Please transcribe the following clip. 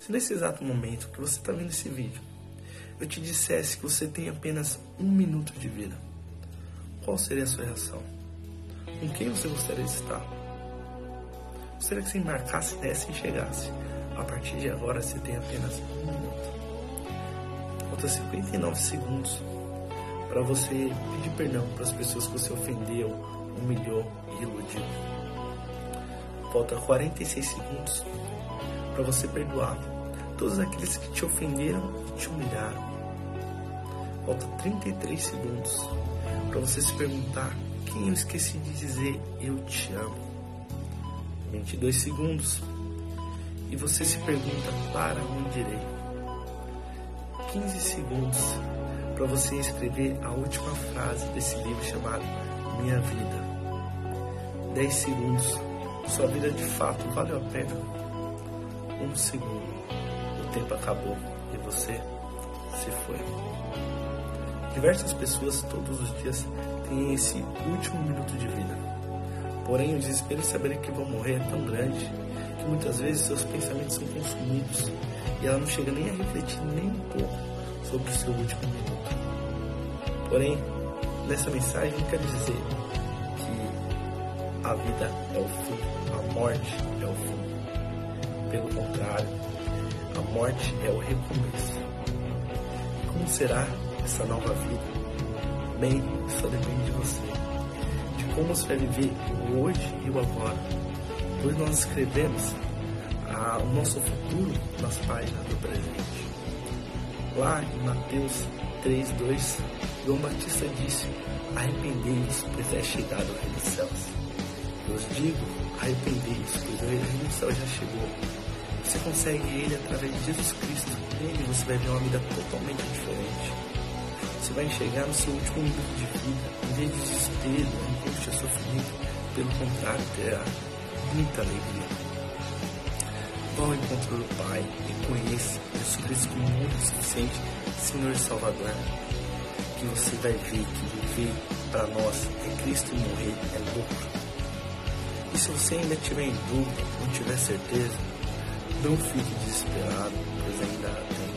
Se nesse exato momento que você está vendo esse vídeo, eu te dissesse que você tem apenas um minuto de vida, qual seria a sua reação? Com quem você gostaria de estar? Gostaria que você embarcasse nessa e chegasse. A partir de agora você tem apenas um minuto. Falta 59 segundos para você pedir perdão para as pessoas que você ofendeu, humilhou e iludiu. Falta 46 segundos para você perdoar todos aqueles que te ofenderam e te humilharam. Falta 33 segundos para você se perguntar quem eu esqueci de dizer eu te amo. 22 segundos e você se pergunta para onde irei. 15 segundos para você escrever a última frase desse livro chamado Minha Vida. 10 segundos. Sua vida de fato valeu a pena. Um segundo. O tempo acabou e você se foi. Diversas pessoas todos os dias têm esse último minuto de vida. Porém, o desespero de saber que vão morrer é tão grande que muitas vezes seus pensamentos são consumidos e ela não chega nem a refletir nem um pouco sobre o seu último minuto. Porém, nessa mensagem eu quero dizer que a vida é o fim, a morte é o fim. Pelo contrário, a morte é o recomeço. Como será essa nova vida? Bem, só depende de você, de como você vai viver o hoje e o agora. Pois nós escrevemos a, o nosso futuro nas páginas do presente. Lá em Mateus 3, 2, João Batista disse: Arrependei-vos, pois é chegado o reino dos céus. Eu os digo, arrependei-vos, pois o reino dos céus já chegou. Você consegue ele através de Jesus Cristo. Nele você vai ver uma vida totalmente diferente. Você vai enxergar no seu último minuto de vida, em vez de desespero, angústia, sofrimento, pelo contrário, terá muita alegria. Vá ao encontro do Pai e conheça Jesus como muito suficiente, Senhor e Salvador. Que você vai ver que viver para nós é Cristo e morrer é lucro. E se você ainda tiver em dúvida, não tiver certeza, não fique desesperado, pois ainda tem